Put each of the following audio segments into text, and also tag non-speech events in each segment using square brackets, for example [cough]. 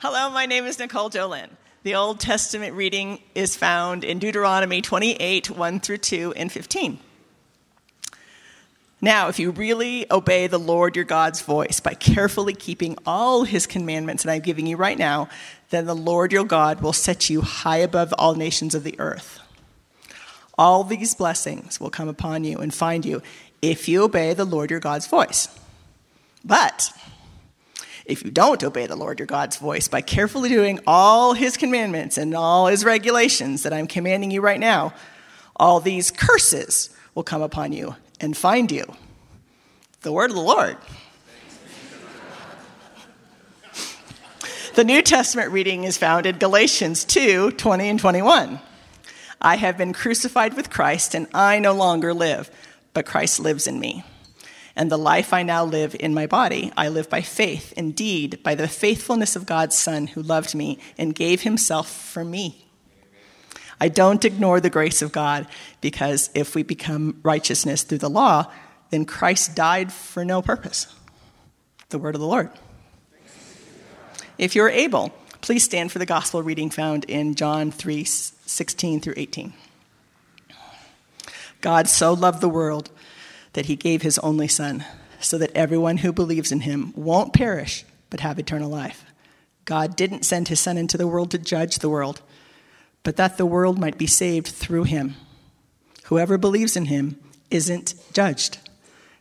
Hello, my name is Nicole Jolin. The Old Testament reading is found in Deuteronomy 28 1 through 2 and 15. Now, if you really obey the Lord your God's voice by carefully keeping all his commandments that I'm giving you right now, then the Lord your God will set you high above all nations of the earth. All these blessings will come upon you and find you if you obey the Lord your God's voice. But if you don't obey the Lord your God's voice by carefully doing all his commandments and all his regulations that I'm commanding you right now, all these curses will come upon you and find you. The word of the Lord. the New Testament reading is found in Galatians 2 20 and 21. I have been crucified with Christ, and I no longer live, but Christ lives in me. And the life I now live in my body, I live by faith, indeed, by the faithfulness of God's Son who loved me and gave himself for me. I don't ignore the grace of God because if we become righteousness through the law, then Christ died for no purpose. The word of the Lord. If you're able, please stand for the gospel reading found in John 3 16 through 18. God so loved the world that he gave his only Son, so that everyone who believes in him won't perish, but have eternal life. God didn't send his Son into the world to judge the world but that the world might be saved through him. Whoever believes in him isn't judged.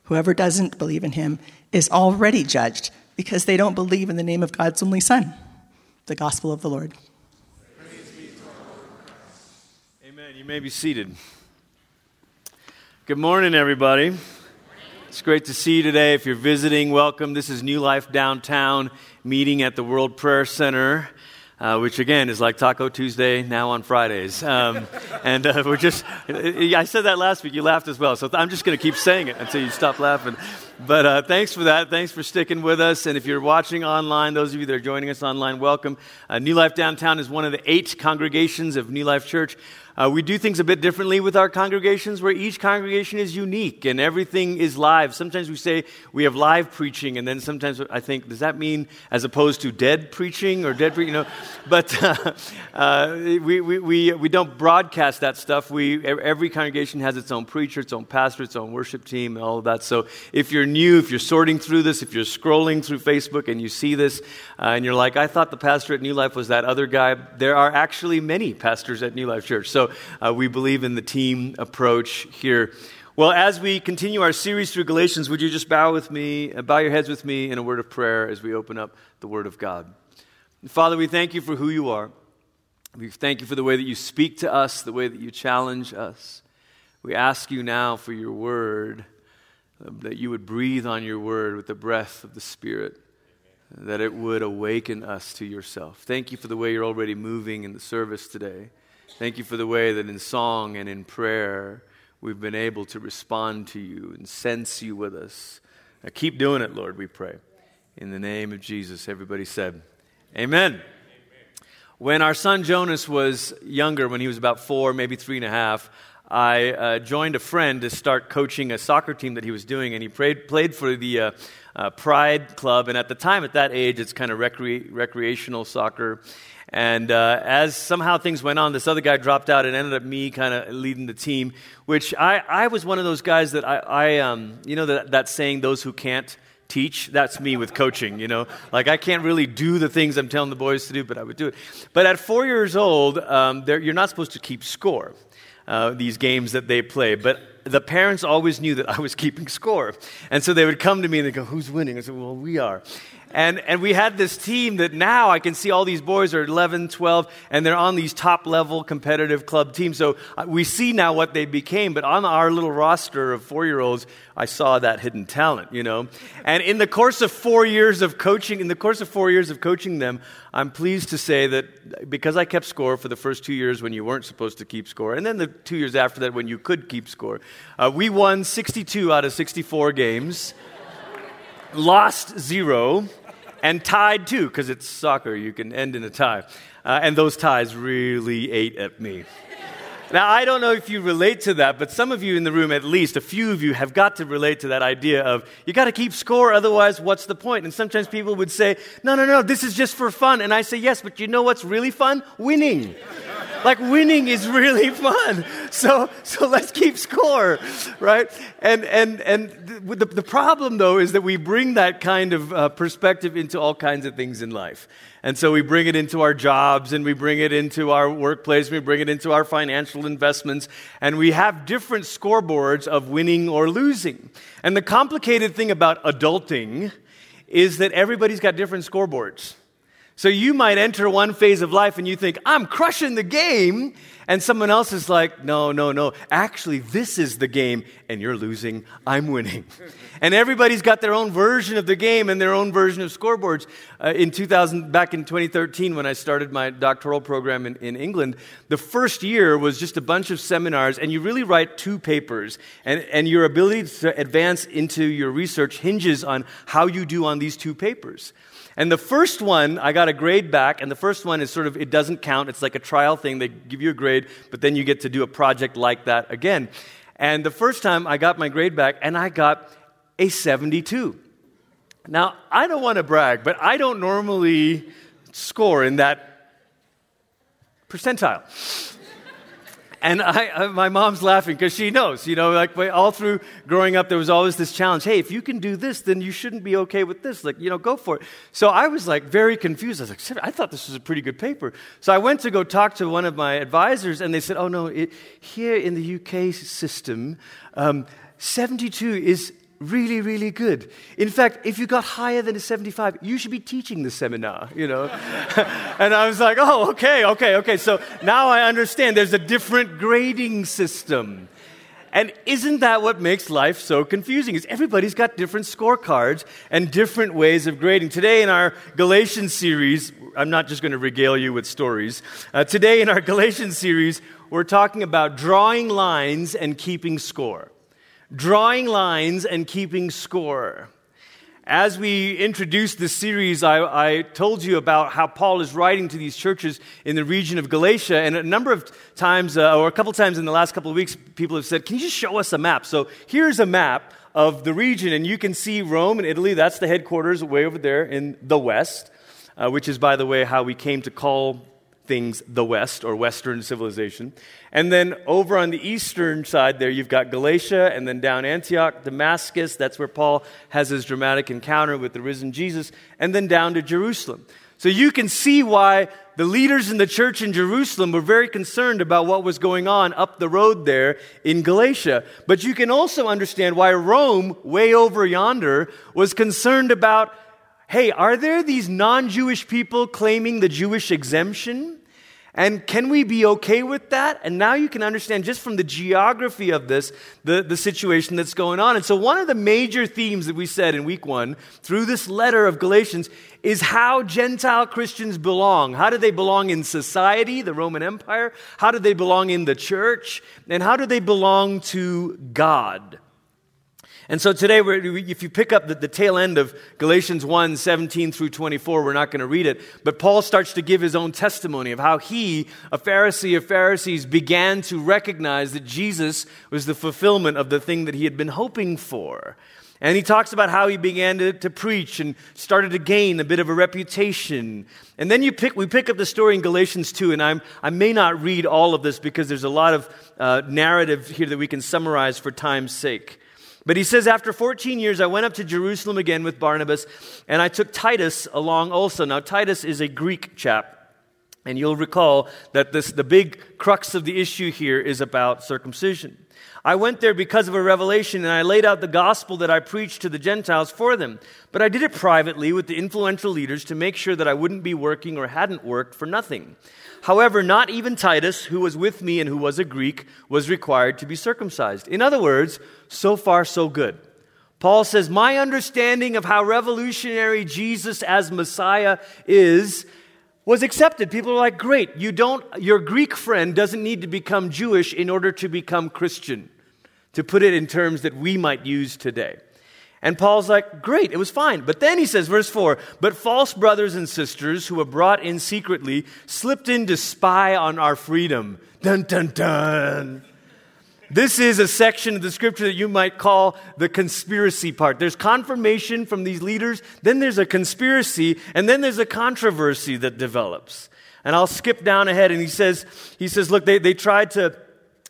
Whoever doesn't believe in him is already judged because they don't believe in the name of God's only Son. The gospel of the Lord. Amen. You may be seated. Good morning, everybody. It's great to see you today. If you're visiting, welcome. This is New Life Downtown meeting at the World Prayer Center uh, which again is like Taco Tuesday now on Fridays. Um, [laughs] and uh, we're just, I said that last week, you laughed as well. So I'm just going to keep saying it until you stop laughing. But uh, thanks for that. Thanks for sticking with us. And if you're watching online, those of you that are joining us online, welcome. Uh, New Life Downtown is one of the eight congregations of New Life Church. Uh, we do things a bit differently with our congregations where each congregation is unique and everything is live. Sometimes we say we have live preaching, and then sometimes I think, does that mean as opposed to dead preaching or dead preaching? You know, [laughs] but uh, [laughs] uh, we, we, we, we don't broadcast that stuff. We, every congregation has its own preacher, its own pastor, its own worship team, and all of that. So if you're new, if you're sorting through this, if you're scrolling through Facebook and you see this, uh, and you're like, I thought the pastor at New Life was that other guy, there are actually many pastors at New Life Church. So uh, we believe in the team approach here. Well, as we continue our series through Galatians, would you just bow with me, uh, bow your heads with me in a word of prayer as we open up the Word of God? Father, we thank you for who you are. We thank you for the way that you speak to us, the way that you challenge us. We ask you now for your word, Um, that you would breathe on your word with the breath of the Spirit, that it would awaken us to yourself. Thank you for the way you're already moving in the service today. Thank you for the way that in song and in prayer we've been able to respond to you and sense you with us. Now keep doing it, Lord, we pray. In the name of Jesus, everybody said, Amen. When our son Jonas was younger, when he was about four, maybe three and a half, I uh, joined a friend to start coaching a soccer team that he was doing, and he played, played for the uh, uh, Pride Club. And at the time, at that age, it's kind of recre- recreational soccer. And uh, as somehow things went on, this other guy dropped out and ended up me kind of leading the team, which I, I was one of those guys that I, I um, you know, that, that saying, those who can't teach, that's me with coaching, you know. Like I can't really do the things I'm telling the boys to do, but I would do it. But at four years old, um, you're not supposed to keep score, uh, these games that they play. But the parents always knew that I was keeping score. And so they would come to me and they go, Who's winning? I said, Well, we are. And, and we had this team that now I can see all these boys are 11, 12, and they're on these top level competitive club teams. So uh, we see now what they became. But on our little roster of four year olds, I saw that hidden talent, you know. And in the course of four years of coaching, in the course of four years of coaching them, I'm pleased to say that because I kept score for the first two years when you weren't supposed to keep score, and then the two years after that when you could keep score, uh, we won 62 out of 64 games lost zero, and tied two, because it's soccer, you can end in a tie. Uh, and those ties really ate at me. Now, I don't know if you relate to that, but some of you in the room, at least a few of you, have got to relate to that idea of you got to keep score, otherwise, what's the point? And sometimes people would say, no, no, no, this is just for fun. And I say, yes, but you know what's really fun? Winning. Like winning is really [laughs] fun. So, so let's keep score, right? And, and, and the, the problem, though, is that we bring that kind of uh, perspective into all kinds of things in life. And so we bring it into our jobs and we bring it into our workplace, we bring it into our financial investments, and we have different scoreboards of winning or losing. And the complicated thing about adulting is that everybody's got different scoreboards. So you might enter one phase of life and you think, I'm crushing the game. And someone else is like, no, no, no. Actually, this is the game and you're losing. I'm winning. [laughs] and everybody's got their own version of the game and their own version of scoreboards. Uh, in 2000, back in 2013, when I started my doctoral program in, in England, the first year was just a bunch of seminars and you really write two papers. And, and your ability to advance into your research hinges on how you do on these two papers. And the first one, I got a grade back, and the first one is sort of, it doesn't count. It's like a trial thing. They give you a grade, but then you get to do a project like that again. And the first time I got my grade back, and I got a 72. Now, I don't want to brag, but I don't normally score in that percentile. And I, I, my mom's laughing because she knows, you know, like all through growing up, there was always this challenge. Hey, if you can do this, then you shouldn't be okay with this. Like, you know, go for it. So I was like very confused. I was like, I thought this was a pretty good paper. So I went to go talk to one of my advisors, and they said, oh, no, it, here in the UK system, um, 72 is really, really good. In fact, if you got higher than a 75, you should be teaching the seminar, you know. [laughs] and I was like, oh, okay, okay, okay. So now I understand there's a different grading system. And isn't that what makes life so confusing? Is everybody's got different scorecards and different ways of grading. Today in our Galatians series, I'm not just going to regale you with stories. Uh, today in our [laughs] Galatians series, we're talking about drawing lines and keeping score drawing lines and keeping score. As we introduced this series, I, I, told you about how Paul is writing to these churches in the region of Galatia. And a number of times, uh, or a couple times in the last couple of weeks, people have said, Can you just show us a map? So here's a map of the region, and you can see Rome and Italy. That's the headquarters way over there in the west, uh, which is, by the way, how we came to call things the West or Western civilization. And then over on the eastern side there, you've got Galatia, and then down Antioch, Damascus, that's where Paul has his dramatic encounter with the risen Jesus, and then down to Jerusalem. So you can see why the leaders in the church in Jerusalem were very concerned about what was going on up the road there in Galatia. But you can also understand why Rome, way over yonder, was concerned about hey, are there these non Jewish people claiming the Jewish exemption? And can we be okay with that? And now you can understand just from the geography of this, the, the situation that's going on. And so, one of the major themes that we said in week one through this letter of Galatians is how Gentile Christians belong. How do they belong in society, the Roman Empire? How do they belong in the church? And how do they belong to God? And so today, if you pick up the, the, tail end of Galatians 1 17 through 24, we're not going to read it, but Paul starts to give his own testimony of how he, a Pharisee of Pharisees, began to recognize that Jesus was the fulfillment of the thing that he had been hoping for. And he talks about how he began to, to preach and started to gain a bit of a reputation. And then you pick, we pick up the story in Galatians 2, and I'm, I may not read all of this because there's a lot of uh, narrative here that we can summarize for time's sake. But he says, After 14 years, I went up to Jerusalem again with Barnabas, and I took Titus along also. Now, Titus is a Greek chap. And you'll recall that this, the big crux of the issue here is about circumcision. I went there because of a revelation, and I laid out the gospel that I preached to the Gentiles for them. But I did it privately with the influential leaders to make sure that I wouldn't be working or hadn't worked for nothing. However, not even Titus, who was with me and who was a Greek, was required to be circumcised. In other words, so far, so good. Paul says, My understanding of how revolutionary Jesus as Messiah is was accepted. People are like, Great, you don't, your Greek friend doesn't need to become Jewish in order to become Christian, to put it in terms that we might use today. And Paul's like, great, it was fine. But then he says, verse 4 But false brothers and sisters who were brought in secretly slipped in to spy on our freedom. Dun, dun, dun. This is a section of the scripture that you might call the conspiracy part. There's confirmation from these leaders, then there's a conspiracy, and then there's a controversy that develops. And I'll skip down ahead, and he says, he says, look, they, they tried to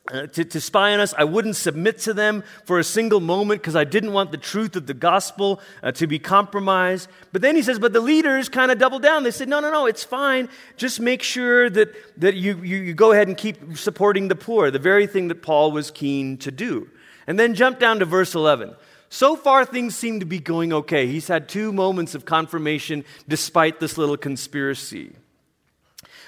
to, to, spy on us. I wouldn't submit to them for a single moment because I didn't want the truth of the gospel uh, to be compromised. But then he says, but the leaders kind of doubled down. They said, no, no, no, it's fine. Just make sure that, that you, you, you go ahead and keep supporting the poor, the very thing that Paul was keen to do. And then jump down to verse 11. So far, things seem to be going okay. He's had two moments of confirmation despite this little conspiracy.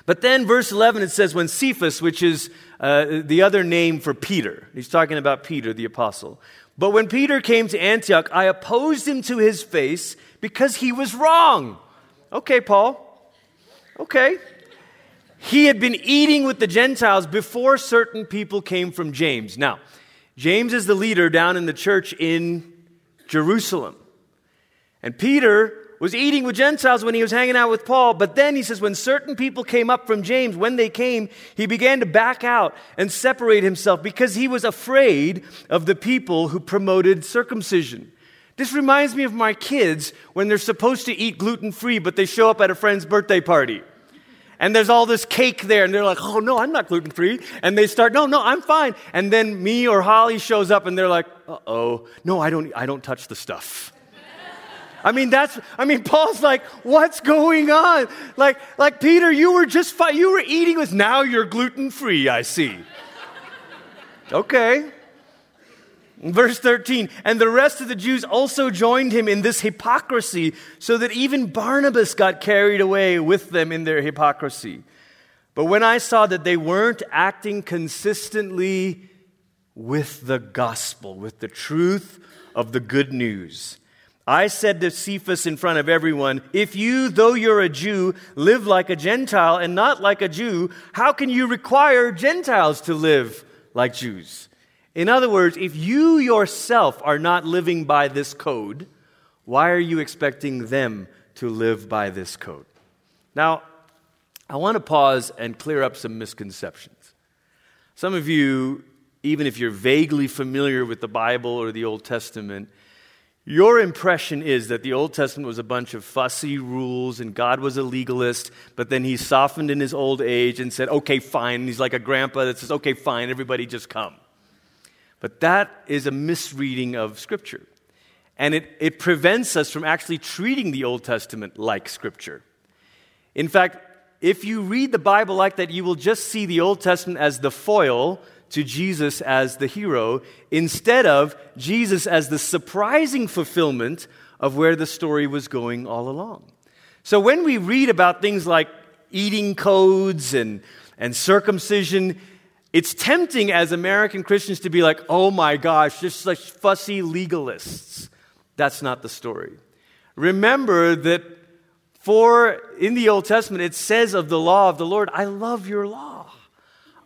But then, verse 11, it says, when Cephas, which is uh, the other name for Peter, he's talking about Peter, the apostle. But when Peter came to Antioch, I opposed him to his face because he was wrong. Okay, Paul. Okay. He had been eating with the Gentiles before certain people came from James. Now, James is the leader down in the church in Jerusalem. And Peter was eating with Gentiles when he was hanging out with Paul. But then he says, when certain people came up from James, when they came, he began to back out and separate himself because he was afraid of the people who promoted circumcision. This reminds me of my kids when they're supposed to eat gluten free, but they show up at a friend's birthday party. And there's all this cake there, and they're like, oh no, I'm not gluten free. And they start, no, no, I'm fine. And then me or Holly shows up, and they're like, uh oh, no, I don't, I don't touch the stuff. I mean, that's, I mean, Paul's like, what's going on? Like, like Peter, you were just, fi- you were eating with, now you're gluten free, I see. okay. Verse 13, and the rest of the Jews also joined him in this hypocrisy, so that even Barnabas got carried away with them in their hypocrisy. But when I saw that they weren't acting consistently with the gospel, with the truth of the good news, I said to Cephas in front of everyone, If you, though you're a Jew, live like a Gentile and not like a Jew, how can you require Gentiles to live like Jews? In other words, if you yourself are not living by this code, why are you expecting them to live by this code? Now, I want to pause and clear up some misconceptions. Some of you, even if you're vaguely familiar with the Bible or the Old Testament, your impression is that the Old Testament was a bunch of fussy rules and God was a legalist, but then he softened in his old age and said, okay, fine. He's like a grandpa that says, okay, fine, everybody just come. But that is a misreading of Scripture. And it, it prevents us from actually treating the Old Testament like Scripture. In fact, if you read the Bible like that, you will just see the Old Testament as the foil to Jesus as the hero instead of Jesus as the surprising fulfillment of where the story was going all along. So when we read about things like eating codes and, and circumcision, it's tempting as American Christians to be like, oh my gosh, just such fussy legalists. That's not the story. Remember that for in the Old Testament, it says of the law of the Lord, I love your law.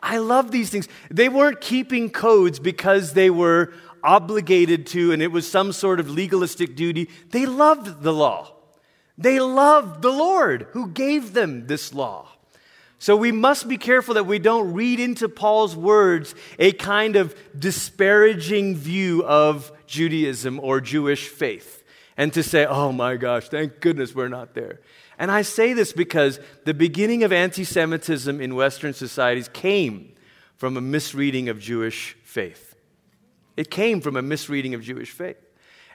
I love these things. They weren't keeping codes because they were obligated to and it was some sort of legalistic duty. They loved the law. They loved the Lord who gave them this law. So we must be careful that we don't read into Paul's words a kind of disparaging view of Judaism or Jewish faith and to say, oh my gosh, thank goodness we're not there. And I say this because the beginning of anti Semitism in Western societies came from a misreading of Jewish faith. It came from a misreading of Jewish faith.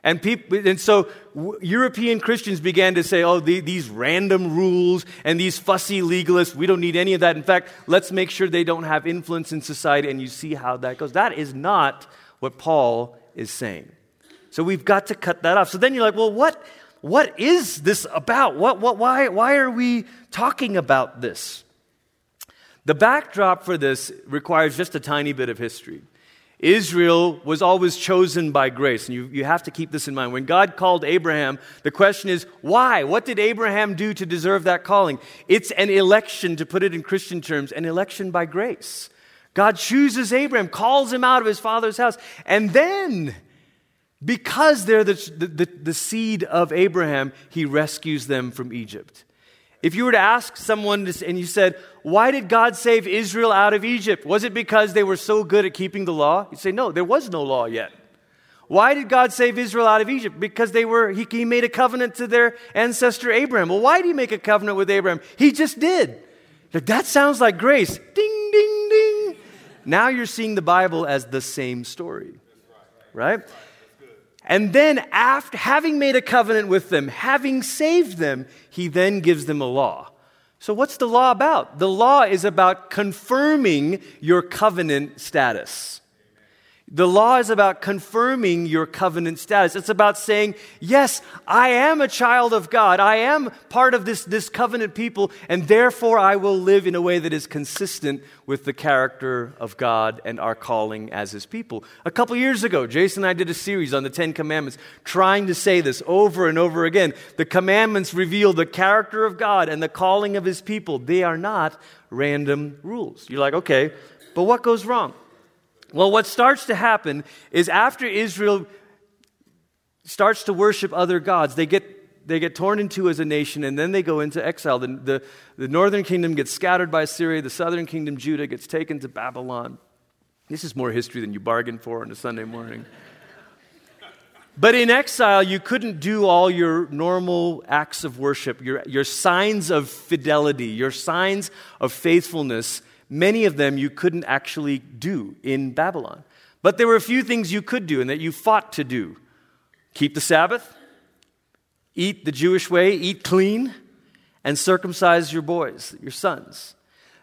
And, people, and so European Christians began to say, oh, the, these random rules and these fussy legalists, we don't need any of that. In fact, let's make sure they don't have influence in society. And you see how that goes. That is not what Paul is saying. So we've got to cut that off. So then you're like, well, what, what is this about? What, what, why, why are we talking about this? The backdrop for this requires just a tiny bit of history. Israel was always chosen by grace, and you, you have to keep this in mind. When God called Abraham, the question is, why? What did Abraham do to deserve that calling? It's an election, to put it in Christian terms, an election by grace. God chooses Abraham, calls him out of his father's house, and then Because they're the, the, the, seed of Abraham, he rescues them from Egypt. If you were to ask someone and you said, Why did God save Israel out of Egypt? Was it because they were so good at keeping the law? You'd say, No, there was no law yet. Why did God save Israel out of Egypt? Because they were, he, he made a covenant to their ancestor Abraham. Well, why did he make a covenant with Abraham? He just did. That sounds like grace. Ding, ding, ding. Now you're seeing the Bible as the same story, right? And then, after having made a covenant with them, having saved them, he then gives them a law. So, what's the law about? The law is about confirming your covenant status. The law is about confirming your covenant status. It's about saying, yes, I am a child of God. I am part of this, this covenant people, and therefore I will live in a way that is consistent with the character of God and our calling as his people. A couple years ago, Jason and I did a series on the Ten Commandments, trying to say this over and over again. The commandments reveal the character of God and the calling of his people. They are not random rules. You're like, okay, but what goes wrong? Well, what starts to happen is after Israel starts to worship other gods, they get, they get torn into as a nation and then they go into exile. The, the, the northern kingdom gets scattered by Syria, the southern kingdom, Judah, gets taken to Babylon. This is more history than you bargained for on a Sunday morning. [laughs] But in exile, you couldn't do all your normal acts of worship, your, your signs of fidelity, your signs of faithfulness Many of them you couldn't actually do in Babylon. But there were a few things you could do and that you fought to do keep the Sabbath, eat the Jewish way, eat clean, and circumcise your boys, your sons.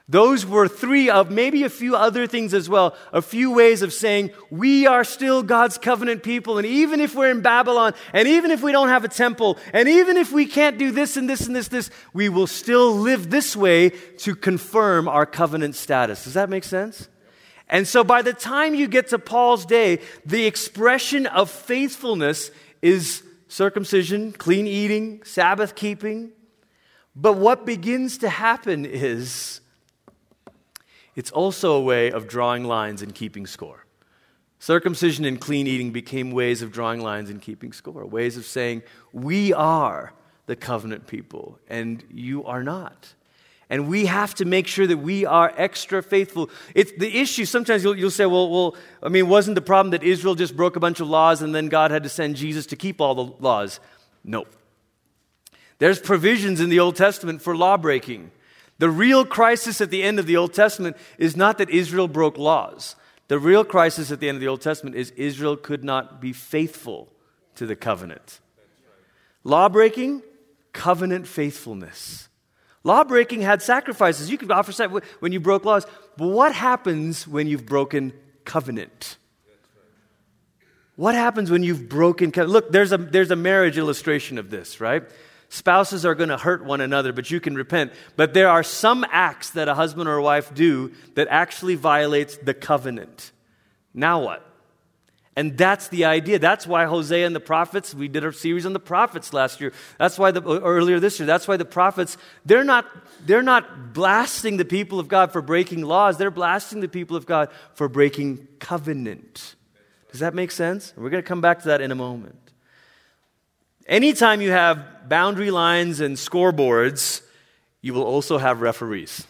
Those were three of maybe a few other things as well, a few ways of saying we are still God's covenant people. And even if we're in Babylon, and even if we don't have a temple, and even if we can't do this and this and this, this, we will still live this way to confirm our covenant status. Does that make sense? And so by the time you get to Paul's day, the expression of faithfulness is circumcision, clean eating, Sabbath keeping. But what begins to happen is it's also a way of drawing lines and keeping score. Circumcision and clean eating became ways of drawing lines and keeping score, ways of saying, we are the covenant people and you are not. And we have to make sure that we are extra faithful. It's the issue. Sometimes you'll, you'll, say, well, well, I mean, wasn't the problem that Israel just broke a bunch of laws and then God had to send Jesus to keep all the laws? No. There's provisions in the Old Testament for law breaking. The real crisis at the end of the Old Testament is not that Israel broke laws. The real crisis at the end of the Old Testament is Israel could not be faithful to the covenant. Law breaking, covenant faithfulness. Law breaking had sacrifices. You could offer sacrifice when you broke laws. But what happens when you've broken covenant? What happens when you've broken covenant? Look, there's a, there's a marriage illustration of this, right? Spouses are going to hurt one another, but you can repent. But there are some acts that a husband or a wife do that actually violates the covenant. Now what? And that's the idea. That's why Hosea and the prophets, we did a series on the prophets last year. That's why the, earlier this year, that's why the prophets, they're not, they're not blasting the people of God for breaking laws. They're blasting the people of God for breaking covenant. Does that make sense? We're going to come back to that in a moment. Anytime you have boundary lines and scoreboards, you will also have referees.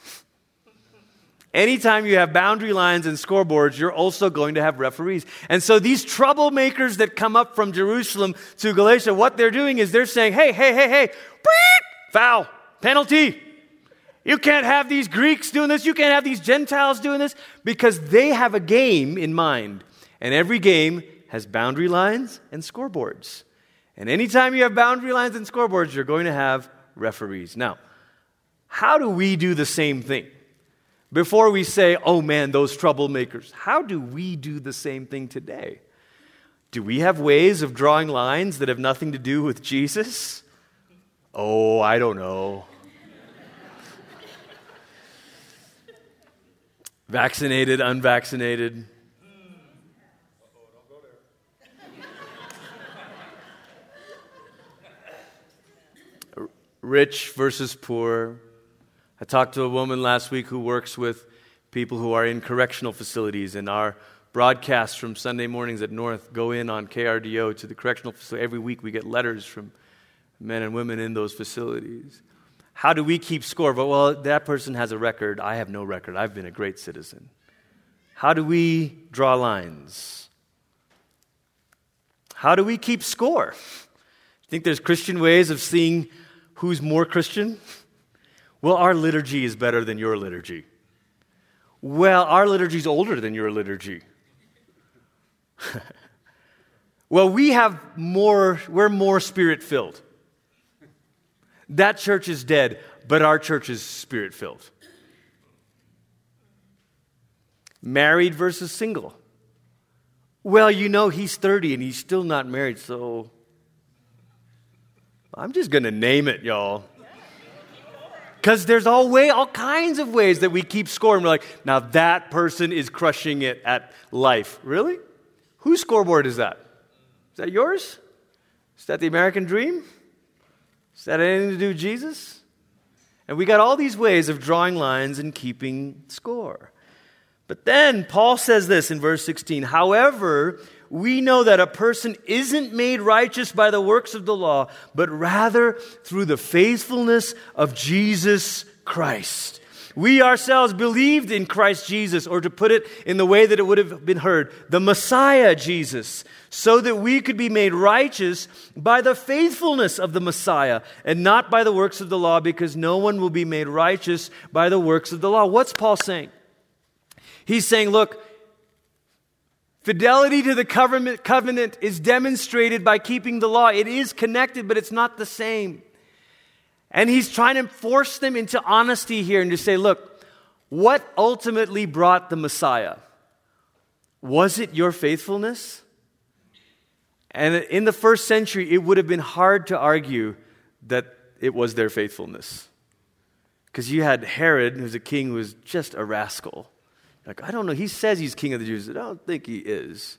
Anytime you have boundary lines and scoreboards, you're also going to have referees. And so these troublemakers that come up from Jerusalem to Galatia, what they're doing is they're saying, hey, hey, hey, hey, foul, penalty. You can't have these Greeks doing this. You can't have these Gentiles doing this because they have a game in mind. And every game has boundary lines and scoreboards. And anytime you have boundary lines and scoreboards, you're going to have referees. Now, how do we do the same thing? Before we say, oh man, those troublemakers, how do we do the same thing today? Do we have ways of drawing lines that have nothing to do with Jesus? Oh, I don't know. Vaccinated, unvaccinated, rich versus poor. I talked to a woman last week who works with people who are in correctional facilities, and our broadcasts from Sunday mornings at North go in on KRDO to the correctional facility. Every week we get letters from men and women in those facilities. How do we keep score? But, well, that person has a record. I have no record. I've been a great citizen. How do we draw lines? How do we keep score? I think there's Christian ways of seeing who's more Christian? Well, our liturgy is better than your liturgy. Well, our liturgy is older than your liturgy. [laughs] well, we have more, we're more spirit filled. That church is dead, but our church is spirit filled. Married versus single. Well, you know, he's 30 and he's still not married, so I'm just going to name it, y'all. Because there's all way, all kinds of ways that we keep score. And we're like, now that person is crushing it at life. Really? Whose scoreboard is that? Is that yours? Is that the American dream? Is that anything to do with Jesus? And we got all these ways of drawing lines and keeping score. But then Paul says this in verse 16 However, we know that a person isn't made righteous by the works of the law, but rather through the faithfulness of Jesus Christ. We ourselves believed in Christ Jesus, or to put it in the way that it would have been heard, the Messiah Jesus, so that we could be made righteous by the faithfulness of the Messiah and not by the works of the law, because no one will be made righteous by the works of the law. What's Paul saying? He's saying, look, Fidelity to the covenant is demonstrated by keeping the law. It is connected, but it's not the same. And he's trying to force them into honesty here and to say, look, what ultimately brought the Messiah? Was it your faithfulness? And in the first century, it would have been hard to argue that it was their faithfulness. Because you had Herod, who's a king who was just a rascal. Like, I don't know. He says he's king of the Jews. I don't think he is.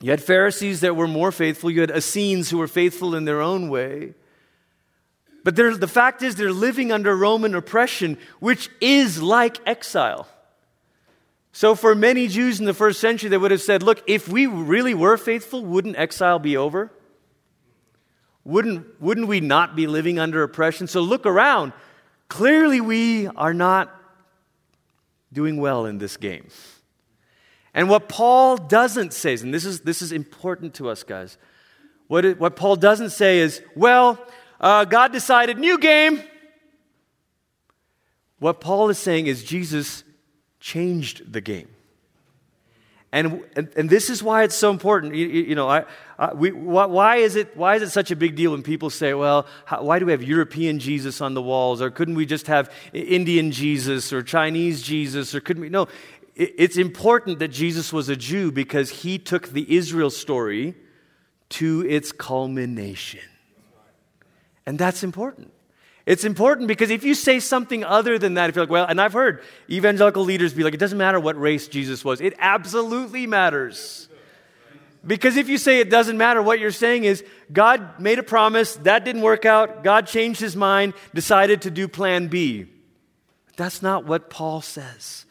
You had Pharisees that were more faithful. You had Essenes who were faithful in their own way. But the fact is, they're living under Roman oppression, which is like exile. So, for many Jews in the first century, they would have said, Look, if we really were faithful, wouldn't exile be over? Wouldn't, wouldn't we not be living under oppression? So, look around. Clearly, we are not doing well in this game. And what Paul doesn't say, and this is, this is important to us, guys, what, it, what Paul doesn't say is, well, uh, God decided, new game. What Paul is saying is Jesus changed the game. And, and, and, this is why it's so important. You, you know, I, I, we, why, is it, why is it such a big deal when people say, well, how, why do we have European Jesus on the walls? Or couldn't we just have Indian Jesus or Chinese Jesus? Or couldn't we? No, it, it's important that Jesus was a Jew because he took the Israel story to its culmination. And that's important. It's important because if you say something other than that, if you're like, well, and I've heard evangelical leaders be like, it doesn't matter what race Jesus was. It absolutely matters. Because if you say it doesn't matter, what you're saying is God made a promise, that didn't work out, God changed his mind, decided to do plan B. That's not what Paul says.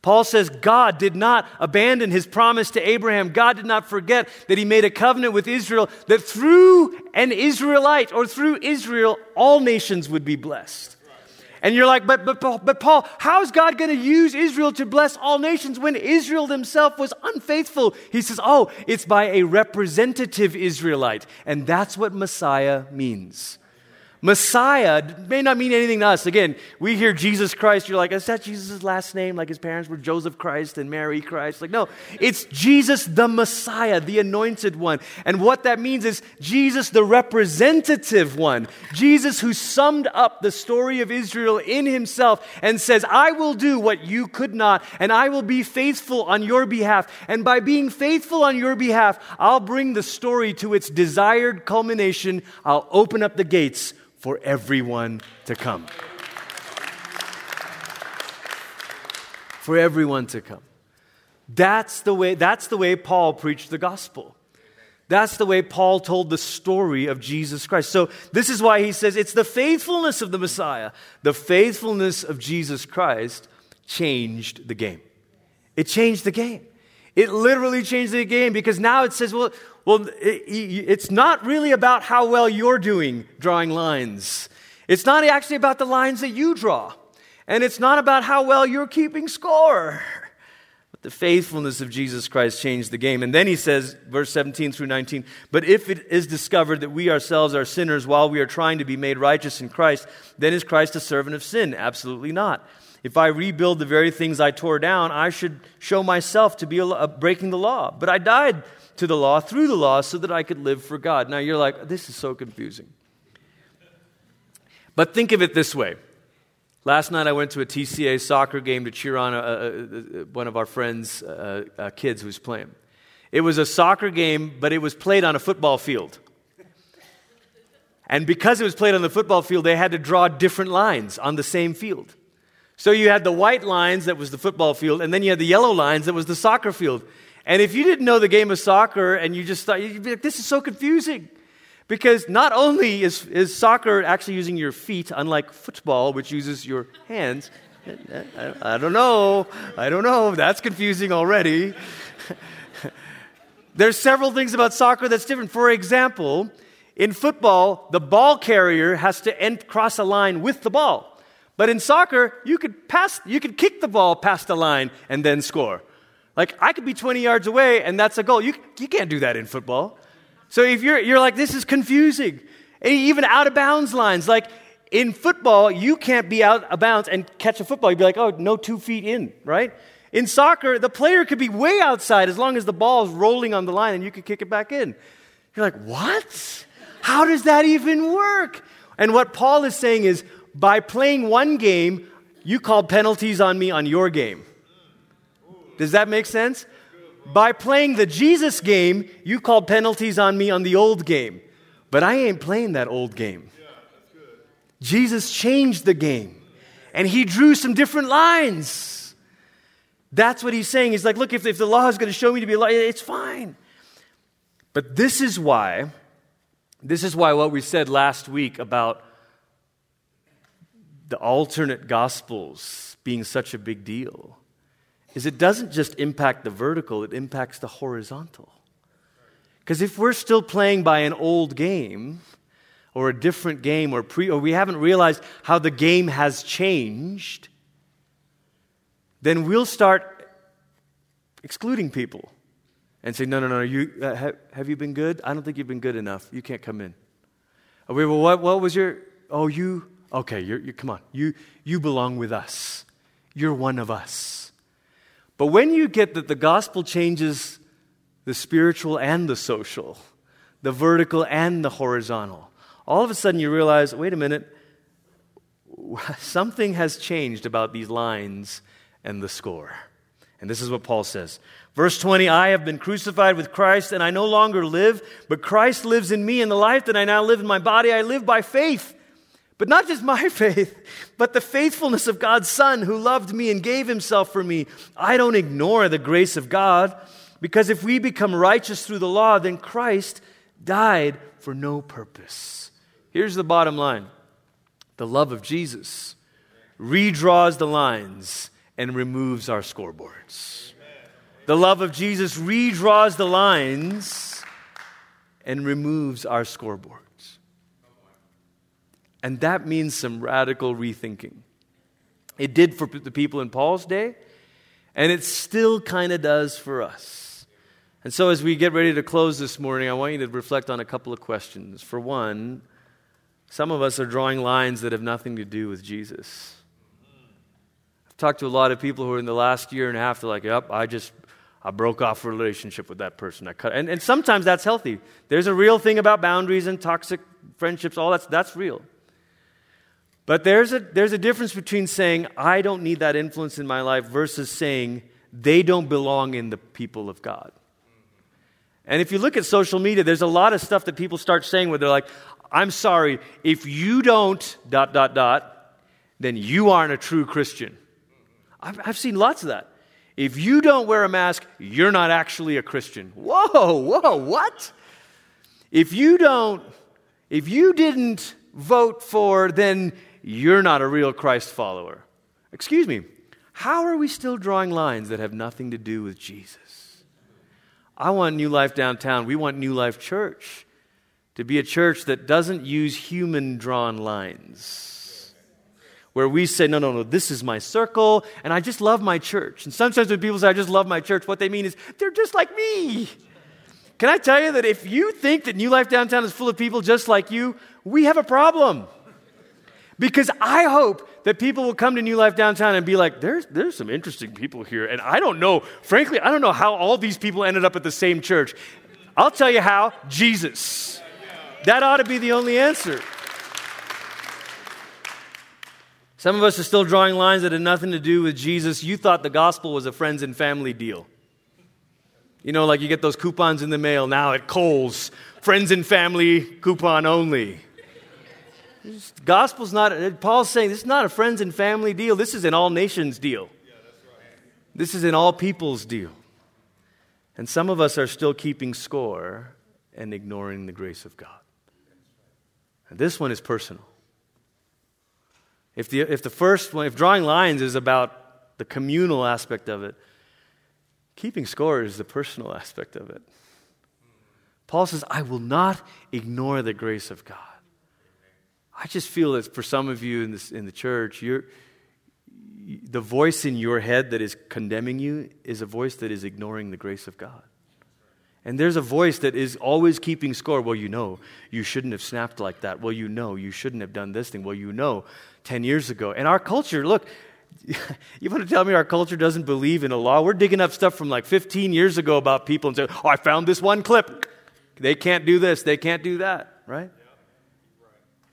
Paul says God did not abandon his promise to Abraham. God did not forget that he made a covenant with Israel that through an Israelite or through Israel, all nations would be blessed. And you're like, but, but, but Paul, how is God going to use Israel to bless all nations when Israel himself was unfaithful? He says, oh, it's by a representative Israelite. And that's what Messiah means. Messiah may not mean anything to us. Again, we hear Jesus Christ, you're like, is that Jesus' last name? Like his parents were Joseph Christ and Mary Christ? Like, no, it's Jesus the Messiah, the anointed one. And what that means is Jesus the representative one. Jesus who summed up the story of Israel in himself and says, I will do what you could not, and I will be faithful on your behalf. And by being faithful on your behalf, I'll bring the story to its desired culmination. I'll open up the gates for everyone to come. For everyone to come. That's the way, that's the way Paul preached the gospel. That's the way Paul told the story of Jesus Christ. So, this is why he says it's the faithfulness of the Messiah. The faithfulness of Jesus Christ changed the game. It changed the game. It literally changed the game because now it says, well, well, it's not really about how well you're doing drawing lines. It's not actually about the lines that you draw. And it's not about how well you're keeping score. But the faithfulness of Jesus Christ changed the game. And then he says, verse 17 through 19, But if it is discovered that we ourselves are sinners while we are trying to be made righteous in Christ, then is Christ a servant of sin? Absolutely not. If I rebuild the very things I tore down, I should show myself to be uh, breaking the law. But I died to the law through the law so that I could live for God. Now you're like, this is so confusing. But think of it this way. Last night I went to a TCA soccer game to cheer on a, a, a, one of our friends' uh, uh, uh, kids who's playing. It was a soccer game, but it was played on a football field. And because it was played on the football field, they had to draw different lines on the same field. So you had the white lines that was the football field, and then you had the yellow lines that was the soccer field. And if you didn't know the game of soccer and you just thought, you'd be like, this is so confusing. Because not only is, is soccer actually using your feet, unlike football, which uses your hands. I, I don't know. I don't know. That's confusing already. [laughs] There's several things about soccer that's different. For example, in football, the ball carrier has to end, cross a line with the ball. But in soccer, you could pass, you could kick the ball past the line and then score. Like I could be 20 yards away and that's a goal. You, you can't do that in football. So if you're, you're like, this is confusing. even out of bounds lines, like in football, you can't be out of bounds and catch a football. You'd be like, oh, no two feet in, right? In soccer, the player could be way outside as long as the ball is rolling on the line and you could kick it back in. You're like, what? How does that even work? And what Paul is saying is, by playing one game, you called penalties on me on your game. Does that make sense? By playing the Jesus game, you called penalties on me on the old game. But I ain't playing that old game. Jesus changed the game and he drew some different lines. That's what he's saying. He's like, look, if, if the law is going to show me to be a law, it's fine. But this is why, this is why what we said last week about the alternate gospels being such a big deal is it doesn't just impact the vertical, it impacts the horizontal. Because if we're still playing by an old game, or a different game, or, pre, or we haven't realized how the game has changed, then we'll start excluding people and say, no, no, no, you, uh, have, have, you been good? I don't think you've been good enough. You can't come in. Oh, wait, well, what, what was your, oh, you, Okay, you're, you're, come on. You, you belong with us. You're one of us. But when you get that the gospel changes the spiritual and the social, the vertical and the horizontal, all of a sudden you realize wait a minute, [laughs] something has changed about these lines and the score. And this is what Paul says. Verse 20 I have been crucified with Christ, and I no longer live, but Christ lives in me, and the life that I now live in my body, I live by faith but not just my [laughs] faith, but the faithfulness of God's Son who loved me and gave himself for me. I don't ignore the grace of God because if we become righteous through the law, then Christ died for no purpose. Here's the bottom line the love of Jesus redraws the lines and removes our scoreboards. The love of Jesus redraws the lines and removes our scoreboard. And that means some radical rethinking. It did for the people in Paul's day, and it still kind of does for us. And so, as we get ready to close this morning, I want you to reflect on a couple of questions. For one, some of us are drawing lines that have nothing to do with Jesus. I've talked to a lot of people who are in the last year and a half, they're like, yep, I just I broke off a relationship with that person. I cut, and, and sometimes that's healthy. There's a real thing about boundaries and toxic friendships, all that's, that's real. But there's a, there's a difference between saying, I don't need that influence in my life, versus saying, they don't belong in the people of God. And if you look at social media, there's a lot of stuff that people start saying where they're like, I'm sorry, if you don't, dot, dot, dot, then you aren't a true Christian. I've, I've seen lots of that. If you don't wear a mask, you're not actually a Christian. Whoa, whoa, what? If you don't, if you didn't vote for, then you're not a real Christ follower. Excuse me. How are we still drawing lines that have nothing to do with Jesus? I want New Life downtown. We want New Life Church to be a church that doesn't use human drawn lines. Where we say, no, no, no, this is my circle, and I just love my church. And sometimes when people say, I just love my church, what they mean is, they're just like me. Can I tell you that if you think that New Life Downtown is full of people just like you, we have a problem. Because I hope that people will come to New Life Downtown and be like, there's, there's some interesting people here. And I don't know, frankly, I don't know how all these people ended up at the same church. I'll tell you how Jesus. That ought to be the only answer. Some of us are still drawing lines that had nothing to do with Jesus. You thought the gospel was a friends and family deal. You know, like you get those coupons in the mail now at Kohl's, friends and family coupon only. This gospel's not, Paul's saying this is not a friends and family deal. This is an all nations deal. This is an all people's deal. And some of us are still keeping score and ignoring the grace of God. And this one is personal. If the, if the first one, if drawing lines is about the communal aspect of it, keeping score is the personal aspect of it. Paul says, I will not ignore the grace of God. I just feel that for some of you in, this, in the church, the voice in your head that is condemning you is a voice that is ignoring the grace of God. And there's a voice that is always keeping score. Well, you know, you shouldn't have snapped like that. Well, you know, you shouldn't have done this thing. Well, you know, 10 years ago. And our culture, look, [laughs] you want to tell me our culture doesn't believe in a law? We're digging up stuff from like 15 years ago about people and saying, oh, I found this one clip. They can't do this, they can't do that, right?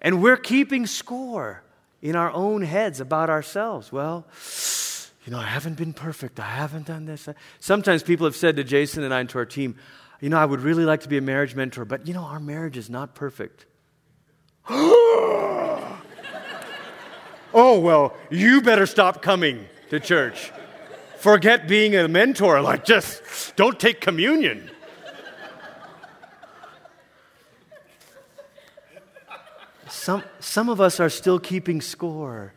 And we're keeping score in our own heads about ourselves. Well, you know, I haven't been perfect. I haven't done this. Sometimes people have said to Jason and I and to our team, you know, I would really like to be a marriage mentor, but you know, our marriage is not perfect. [gasps] oh, well, you better stop coming to church. Forget being a mentor. Like, just don't take communion. Some, some of us are still keeping score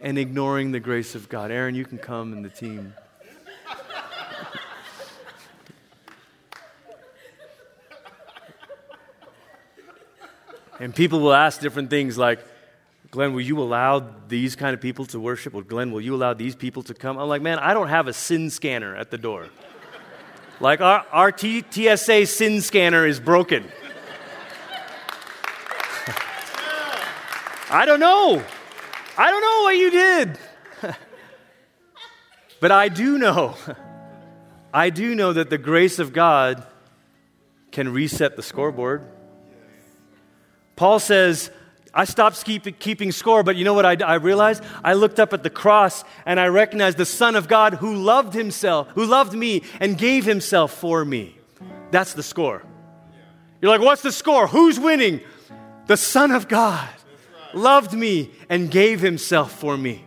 and ignoring the grace of God. Aaron, you can come in the team. and people will ask different things like, Glenn, will you allow these kind of people to worship? Or Glenn, will you allow these people to come? I'm like, man, I don't have a sin scanner at the door. like our, our T- TSA sin scanner is broken. I don't know. I don't know what you did. [laughs] but I do know. [laughs] I do know that the grace of God can reset the scoreboard. Paul says, I stopped keep, keeping score, but you know what I, I, realized? I looked up at the cross and I recognized the Son of God who loved himself, who loved me and gave himself for me. That's the score. You're like, what's the score? Who's winning? The Son of God loved me and gave himself for me.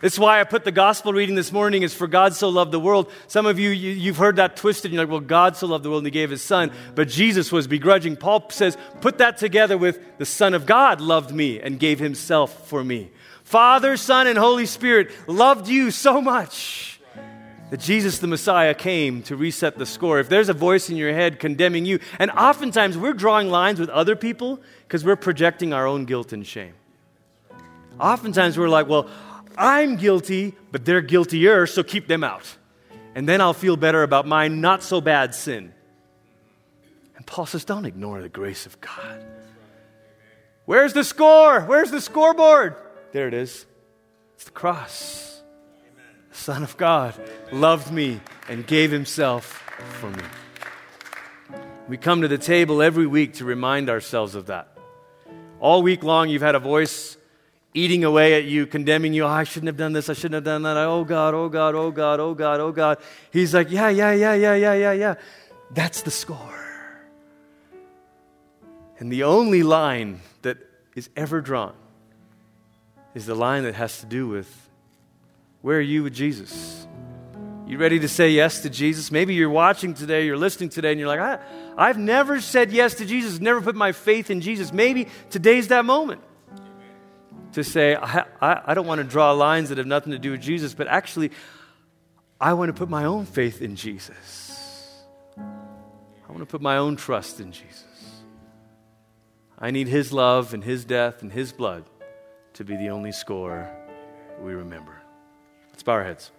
That's why I put the gospel reading this morning is for God so loved the world. Some of you, you have heard that twisted. And You're like, well, God so loved the world and he gave his son, but Jesus was begrudging. Paul says, put that together with the son of God loved me and gave himself for me. Father, Son, and Holy Spirit loved you so much that Jesus the Messiah came to reset the score. If there's a voice in your head condemning you, and oftentimes we're drawing lines with other people because we're projecting our own guilt and shame. Oftentimes we're like, well, I'm guilty, but they're guiltier, so keep them out. And then I'll feel better about my not so bad sin. And Paul says, don't ignore the grace of God. Where's the score? Where's the scoreboard? There it is. It's the cross. The Son of God loved me and gave himself for me. We come to the table every week to remind ourselves of that. All week long, you've had a voice eating away at you, condemning you. Oh, I shouldn't have done this. I shouldn't have done that. Oh God, oh God, oh God, oh God, oh God. He's like, yeah, yeah, yeah, yeah, yeah, yeah, yeah. That's the score. And the only line that is ever drawn is the line that has to do with where are you with Jesus? You ready to say yes to Jesus? Maybe you're watching today, you're listening today, and you're like, I, I've never said yes to Jesus, never put my faith in Jesus. Maybe today's that moment. To say, I, I, I don't want to draw lines that have nothing to do with Jesus, but actually, I want to put my own faith in Jesus. I want to put my own trust in Jesus. I need His love and His death and His blood to be the only score we remember. Let's bow our heads.